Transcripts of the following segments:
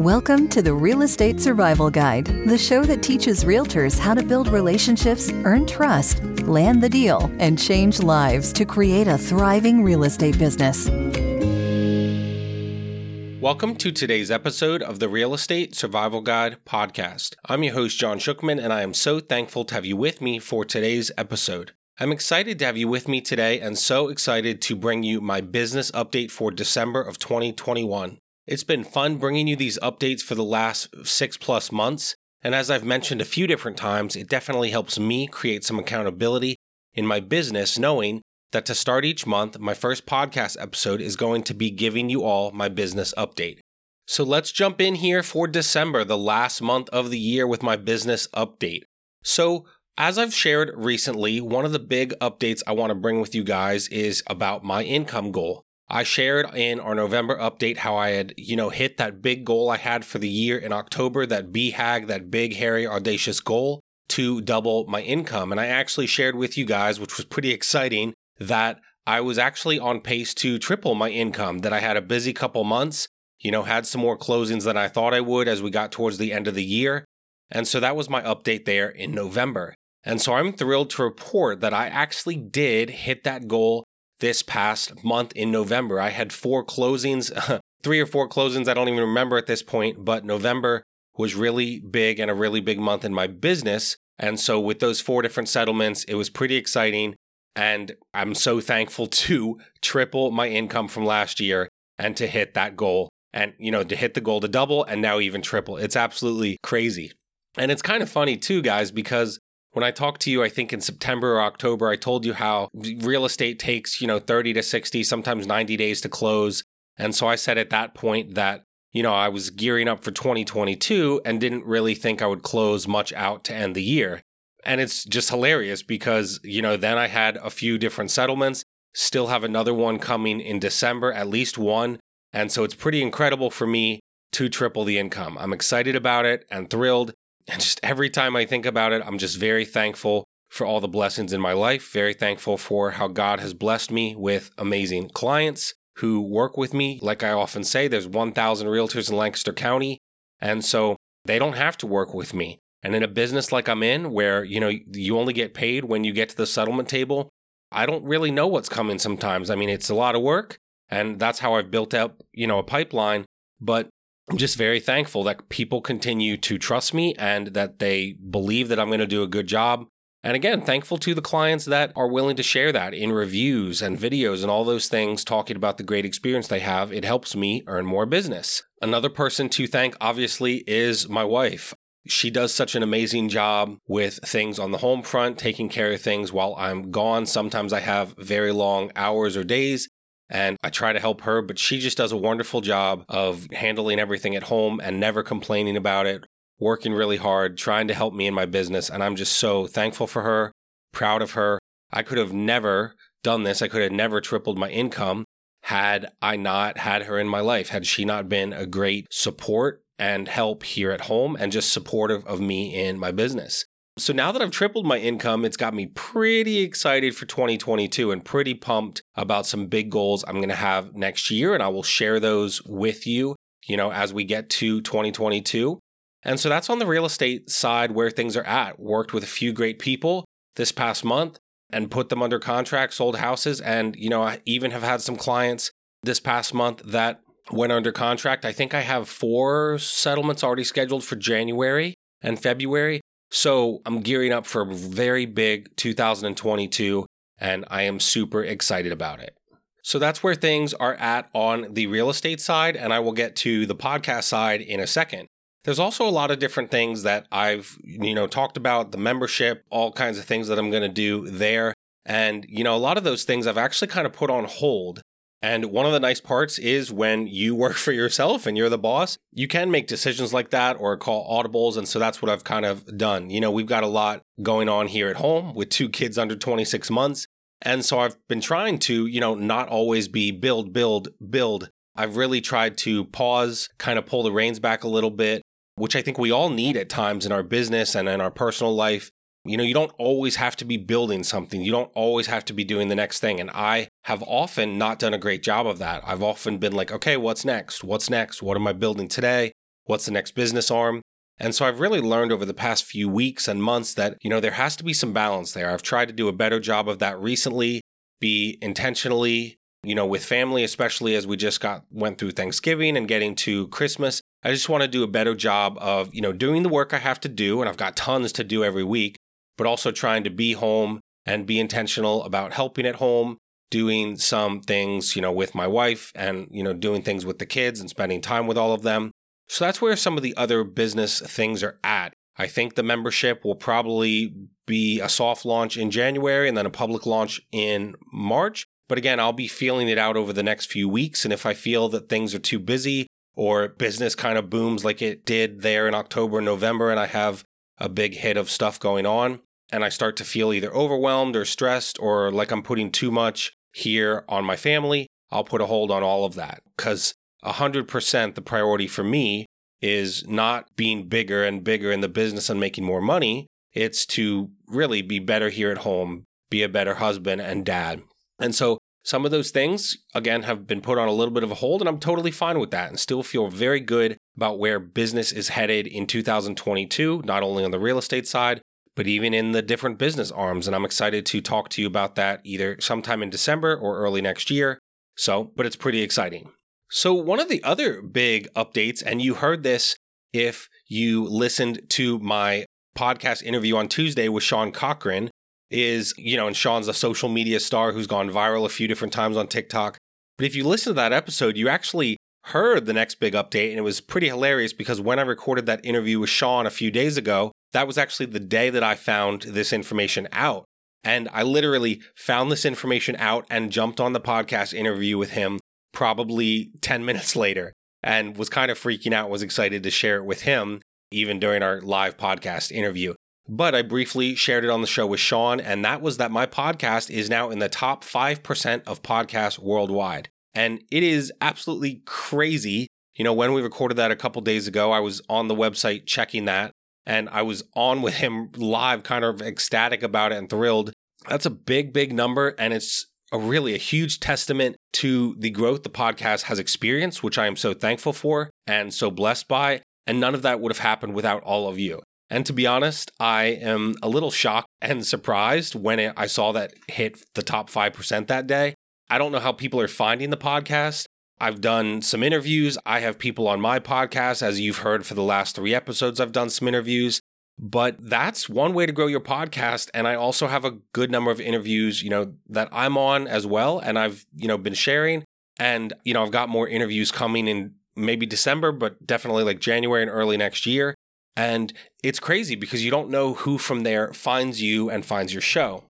Welcome to the Real Estate Survival Guide, the show that teaches realtors how to build relationships, earn trust, land the deal, and change lives to create a thriving real estate business. Welcome to today's episode of the Real Estate Survival Guide podcast. I'm your host, John Shookman, and I am so thankful to have you with me for today's episode. I'm excited to have you with me today and so excited to bring you my business update for December of 2021. It's been fun bringing you these updates for the last six plus months. And as I've mentioned a few different times, it definitely helps me create some accountability in my business, knowing that to start each month, my first podcast episode is going to be giving you all my business update. So let's jump in here for December, the last month of the year, with my business update. So, as I've shared recently, one of the big updates I want to bring with you guys is about my income goal. I shared in our November update how I had, you know, hit that big goal I had for the year in October, that BHAG, that big, hairy, audacious goal to double my income. And I actually shared with you guys, which was pretty exciting, that I was actually on pace to triple my income, that I had a busy couple months, you know, had some more closings than I thought I would as we got towards the end of the year. And so that was my update there in November. And so I'm thrilled to report that I actually did hit that goal this past month in November. I had four closings, three or four closings. I don't even remember at this point, but November was really big and a really big month in my business. And so, with those four different settlements, it was pretty exciting. And I'm so thankful to triple my income from last year and to hit that goal. And, you know, to hit the goal to double and now even triple. It's absolutely crazy. And it's kind of funny too, guys, because when I talked to you, I think in September or October, I told you how real estate takes, you know, 30 to 60, sometimes 90 days to close. And so I said at that point that, you know, I was gearing up for 2022 and didn't really think I would close much out to end the year. And it's just hilarious because, you know, then I had a few different settlements, still have another one coming in December, at least one. And so it's pretty incredible for me to triple the income. I'm excited about it and thrilled. And just every time I think about it, I'm just very thankful for all the blessings in my life, very thankful for how God has blessed me with amazing clients who work with me. Like I often say, there's 1,000 realtors in Lancaster County. And so they don't have to work with me. And in a business like I'm in, where, you know, you only get paid when you get to the settlement table, I don't really know what's coming sometimes. I mean, it's a lot of work. And that's how I've built up, you know, a pipeline. But I'm just very thankful that people continue to trust me and that they believe that I'm going to do a good job. And again, thankful to the clients that are willing to share that in reviews and videos and all those things, talking about the great experience they have. It helps me earn more business. Another person to thank, obviously, is my wife. She does such an amazing job with things on the home front, taking care of things while I'm gone. Sometimes I have very long hours or days, and I try to help her, but she just does a wonderful job of handling everything at home and never complaining about it, working really hard, trying to help me in my business. And I'm just so thankful for her, proud of her. I could have never done this. I could have never tripled my income had I not had her in my life, had she not been a great support and help here at home and just supportive of me in my business. So now that I've tripled my income, it's got me pretty excited for 2022 and pretty pumped about some big goals I'm going to have next year. And I will share those with you, you know, as we get to 2022. And so that's on the real estate side where things are at. Worked with a few great people this past month and put them under contract, sold houses. And, you know, I even have had some clients this past month that went under contract. I think I have four settlements already scheduled for January and February. So I'm gearing up for a very big 2022, and I am super excited about it. So that's where things are at on the real estate side, and I will get to the podcast side in a second. There's also a lot of different things that I've, you know, talked about, the membership, all kinds of things that I'm going to do there. And, you know, a lot of those things I've actually kind of put on hold and one of the nice parts is when you work for yourself and you're the boss, you can make decisions like that or call audibles. And so that's what I've kind of done. You know, we've got a lot going on here at home with two kids under 26 months. And so I've been trying to, you know, not always be build, build, build. I've really tried to pause, kind of pull the reins back a little bit, which I think we all need at times in our business and in our personal life. You know, you don't always have to be building something. You don't always have to be doing the next thing. And I have often not done a great job of that. I've often been like, okay, what's next? What's next? What am I building today? What's the next business arm? And so I've really learned over the past few weeks and months that, you know, there has to be some balance there. I've tried to do a better job of that recently, be intentionally, you know, with family, especially as we just got went through Thanksgiving and getting to Christmas. I just want to do a better job of, you know, doing the work I have to do and I've got tons to do every week, but also trying to be home and be intentional about helping at home, doing some things, you know, with my wife and, you know, doing things with the kids and spending time with all of them. So that's where some of the other business things are at. I think the membership will probably be a soft launch in January and then a public launch in March. But again, I'll be feeling it out over the next few weeks. And if I feel that things are too busy or business kind of booms like it did there in October, and November, and I have a big hit of stuff going on, and I start to feel either overwhelmed or stressed or like I'm putting too much here on my family, I'll put a hold on all of that. Because 100% the priority for me is not being bigger and bigger in the business and making more money. It's to really be better here at home, be a better husband and dad. And so some of those things, again, have been put on a little bit of a hold, and I'm totally fine with that and still feel very good about where business is headed in 2022, not only on the real estate side, but even in the different business arms. And I'm excited to talk to you about that either sometime in December or early next year. So, but it's pretty exciting. So, one of the other big updates, and you heard this if you listened to my podcast interview on Tuesday with Sean Cochran, is, you know, and Sean's a social media star who's gone viral a few different times on TikTok. But if you listen to that episode, you actually heard the next big update, and it was pretty hilarious because when I recorded that interview with Sean a few days ago, that was actually the day that I found this information out. And I literally found this information out and jumped on the podcast interview with him probably 10 minutes later and was kind of freaking out, was excited to share it with him, even during our live podcast interview. But I briefly shared it on the show with Sean, and that was that my podcast is now in the top 5% of podcasts worldwide. And it is absolutely crazy. You know, when we recorded that a couple days ago, I was on the website checking that, and I was on with him live, kind of ecstatic about it and thrilled. That's a big, big number, and it's a really a huge testament to the growth the podcast has experienced, which I am so thankful for and so blessed by. And none of that would have happened without all of you. And to be honest, I am a little shocked and surprised when it, I saw that hit the top 5% that day. I don't know how people are finding the podcast. I've done some interviews. I have people on my podcast. As you've heard for the last three episodes, I've done some interviews. But that's one way to grow your podcast. And I also have a good number of interviews, you know, that I'm on as well. And I've, you know, been sharing. And, you know, I've got more interviews coming in maybe December, but definitely like January and early next year. And it's crazy because you don't know who from there finds you and finds your show.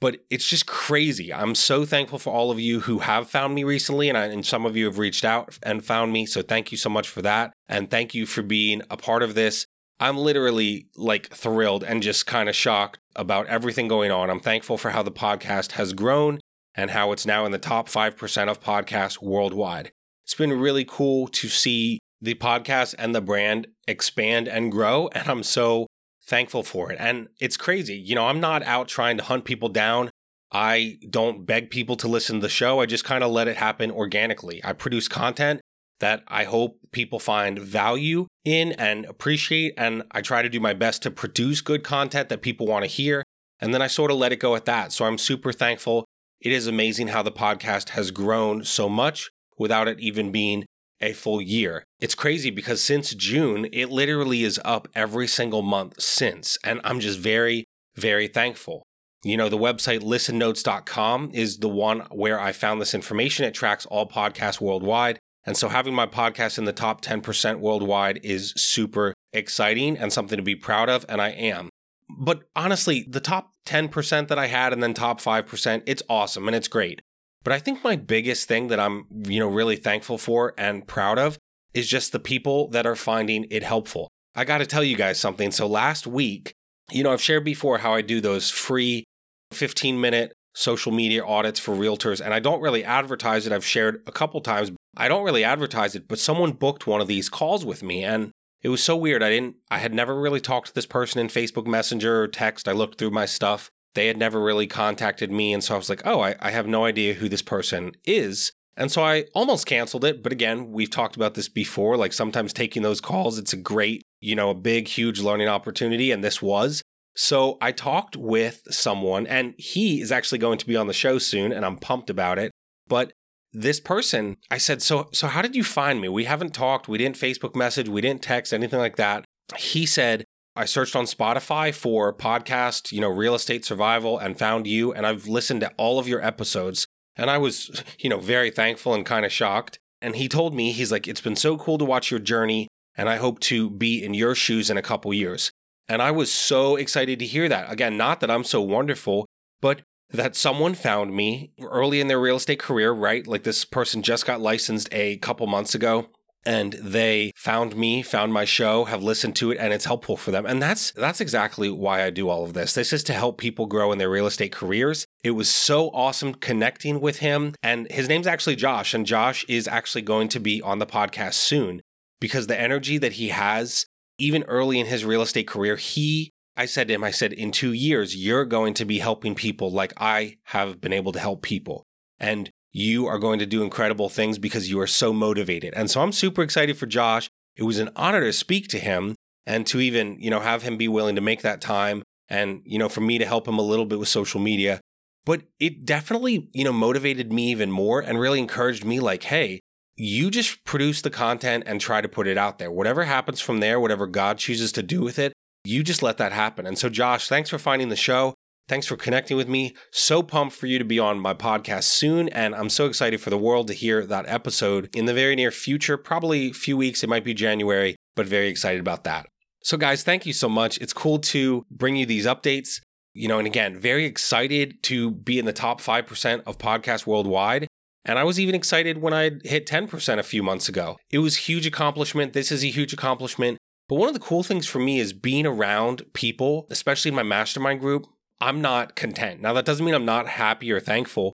But it's just crazy. I'm so thankful for all of you who have found me recently, and, I, and some of you have reached out and found me. So thank you so much for that. And thank you for being a part of this. I'm literally like thrilled and just kind of shocked about everything going on. I'm thankful for how the podcast has grown and how it's now in the top 5% of podcasts worldwide. It's been really cool to see the podcast and the brand expand and grow. And I'm so thankful for it. And it's crazy. You know, I'm not out trying to hunt people down. I don't beg people to listen to the show. I just kind of let it happen organically. I produce content that I hope people find value in and appreciate. And I try to do my best to produce good content that people want to hear. And then I sort of let it go at that. So I'm super thankful. It is amazing how the podcast has grown so much without it even being a full year. It's crazy because since June, it literally is up every single month since. And I'm just very, very thankful. You know, the website listennotes.com is the one where I found this information. It tracks all podcasts worldwide. And so having my podcast in the top 10% worldwide is super exciting and something to be proud of. And I am. But honestly, the top 10% that I had and then top 5%, it's awesome and it's great. But I think my biggest thing that I'm, you know, really thankful for and proud of is just the people that are finding it helpful. I got to tell you guys something. So last week, you know, I've shared before how I do those free 15 minute social media audits for realtors, and I don't really advertise it. I've shared a couple times. I don't really advertise it, but someone booked one of these calls with me, and it was so weird. I didn't, I had never really talked to this person in Facebook Messenger or text. I looked through my stuff, they had never really contacted me. And so I was like, oh, I, I have no idea who this person is. And so I almost canceled it. But again, we've talked about this before. Like sometimes taking those calls, it's a great, you know, a big, huge learning opportunity. And this was. So I talked with someone, and he is actually going to be on the show soon, and I'm pumped about it. But this person, I said, so so how did you find me? We haven't talked, we didn't Facebook message, we didn't text, anything like that. He said, I searched on Spotify for podcast, you know, real estate survival and found you and I've listened to all of your episodes and I was, you know, very thankful and kind of shocked. And he told me he's like it's been so cool to watch your journey and I hope to be in your shoes in a couple years. And I was so excited to hear that. Again, not that I'm so wonderful, but that someone found me early in their real estate career, right? Like this person just got licensed a couple months ago and they found me, found my show, have listened to it and it's helpful for them. And that's that's exactly why I do all of this. This is to help people grow in their real estate careers. It was so awesome connecting with him and his name's actually Josh and Josh is actually going to be on the podcast soon because the energy that he has even early in his real estate career, he, I said to him, I said, in two years, you're going to be helping people like I have been able to help people. And you are going to do incredible things because you are so motivated. And so I'm super excited for Josh. It was an honor to speak to him and to even, you know, have him be willing to make that time and, you know, for me to help him a little bit with social media. But it definitely, you know, motivated me even more and really encouraged me like, hey, you just produce the content and try to put it out there. Whatever happens from there, whatever God chooses to do with it, you just let that happen. And so, Josh, thanks for finding the show. Thanks for connecting with me. So pumped for you to be on my podcast soon. And I'm so excited for the world to hear that episode in the very near future, probably a few weeks. It might be January, but very excited about that. So, guys, thank you so much. It's cool to bring you these updates. You know, and again, very excited to be in the top 5% of podcasts worldwide. And I was even excited when I hit 10% a few months ago. It was huge accomplishment. This is a huge accomplishment. But one of the cool things for me is being around people, especially my mastermind group. I'm not content. Now, that doesn't mean I'm not happy or thankful,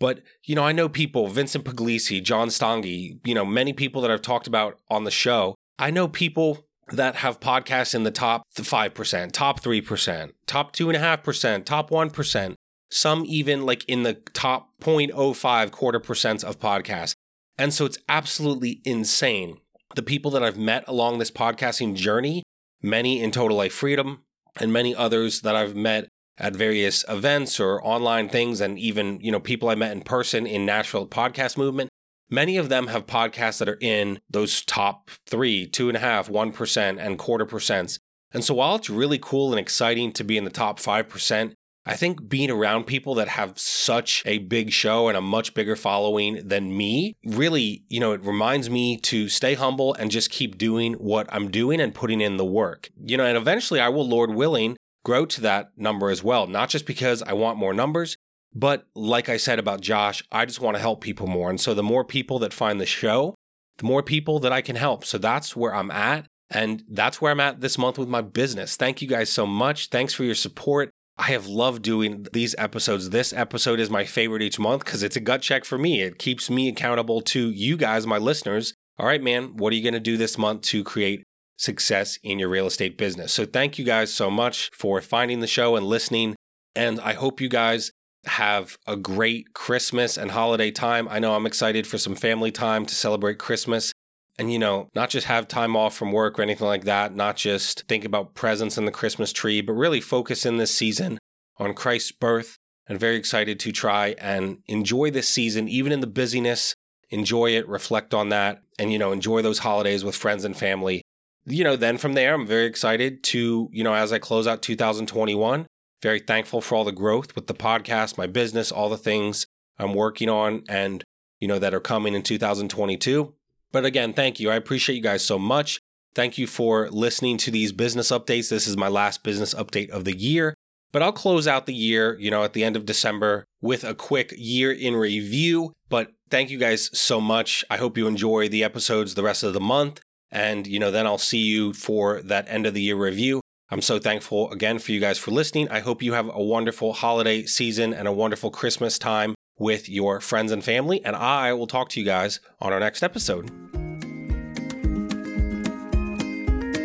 but, you know, I know people, Vincent Pugliese, John Stange, you know, many people that I've talked about on the show. I know people that have podcasts in the top 5%, top 3%, top 2.5%, top 1% some even like in the top 0.05 quarter percent of podcasts. And so it's absolutely insane. The people that I've met along this podcasting journey, many in Total Life Freedom, and many others that I've met at various events or online things, and even, you know, people I met in person in Nashville podcast movement. Many of them have podcasts that are in those top three, two and a half, one percent, and quarter percents. And so while it's really cool and exciting to be in the top 5%, I think being around people that have such a big show and a much bigger following than me really, you know, it reminds me to stay humble and just keep doing what I'm doing and putting in the work. You know, and eventually I will, Lord willing, grow to that number as well, not just because I want more numbers, but like I said about Josh, I just want to help people more. And so the more people that find the show, the more people that I can help. So that's where I'm at. And that's where I'm at this month with my business. Thank you guys so much. Thanks for your support. I have loved doing these episodes. This episode is my favorite each month because it's a gut check for me. It keeps me accountable to you guys, my listeners. All right, man, what are you going to do this month to create success in your real estate business? So, thank you guys so much for finding the show and listening. And I hope you guys have a great Christmas and holiday time. I know I'm excited for some family time to celebrate Christmas and you know not just have time off from work or anything like that not just think about presents in the christmas tree but really focus in this season on christ's birth and very excited to try and enjoy this season even in the busyness enjoy it reflect on that and you know enjoy those holidays with friends and family you know then from there i'm very excited to you know as i close out 2021 very thankful for all the growth with the podcast my business all the things i'm working on and you know that are coming in 2022 but again, thank you. I appreciate you guys so much. Thank you for listening to these business updates. This is my last business update of the year, but I'll close out the year, you know, at the end of December with a quick year in review. But thank you guys so much. I hope you enjoy the episodes the rest of the month. And, you know, then I'll see you for that end of the year review. I'm so thankful again for you guys for listening. I hope you have a wonderful holiday season and a wonderful Christmas time with your friends and family. And I will talk to you guys on our next episode.